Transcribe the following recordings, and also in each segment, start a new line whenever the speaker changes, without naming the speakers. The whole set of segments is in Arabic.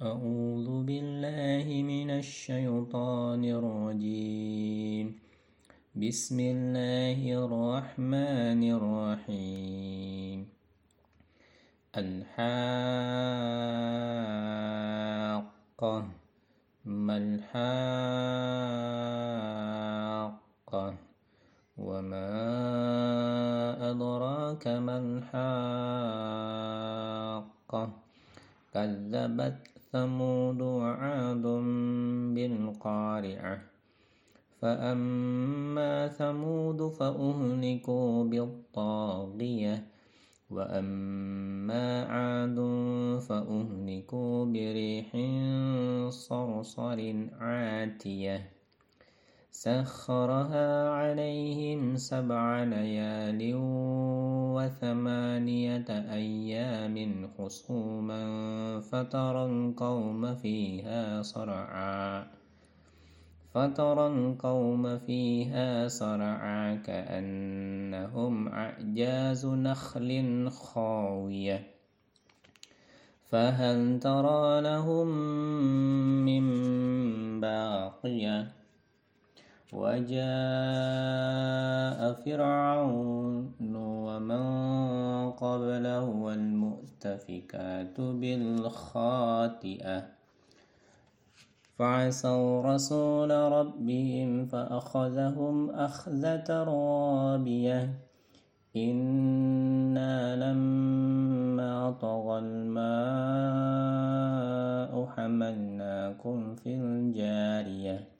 أعوذ بالله من الشيطان الرجيم. بسم الله الرحمن الرحيم. الحاقة. ما الحاقة؟ وما أدراك ما الحاقة؟ كذبت ثمود وعاد بالقارعة. فأما ثمود فأهلكوا بالطاغية وأما عاد فأهلكوا بريح صرصر عاتية. سخرها عليهم سبع ليال وثمانية أيام خصوما فترى القوم فيها صرعا. فترى القوم فيها صرعا كأنهم أعجاز نخل خاوية. فهل ترى لهم من باقية؟ وجاء فرعون ومن قبله والمؤتفكات بالخاطئة. فعصوا رسول ربهم فأخذهم أخذة رابية. إنا لما طغى الماء حملناكم في الجارية.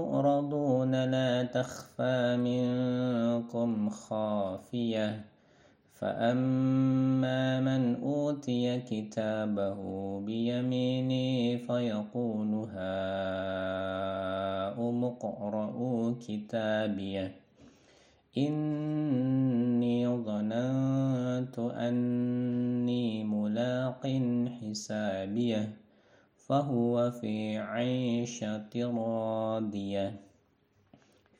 تخفى منكم خافية. فأما من أوتي كتابه بيمينه فيقول هاؤم اقرءوا كتابيه إني ظننت أني ملاق حسابيه فهو في عيشة راضية.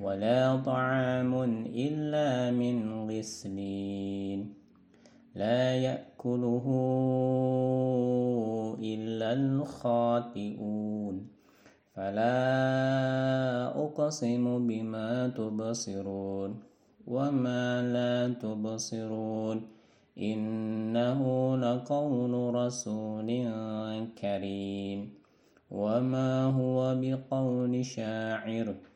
ولا طعام إلا من غسلين. لا يأكله إلا الخاطئون. فلا أقسم بما تبصرون وما لا تبصرون. إنه لقول رسول كريم. وما هو بقول شاعر.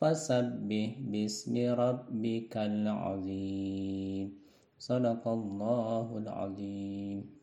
فسبح باسم ربك العظيم. صدق الله العظيم.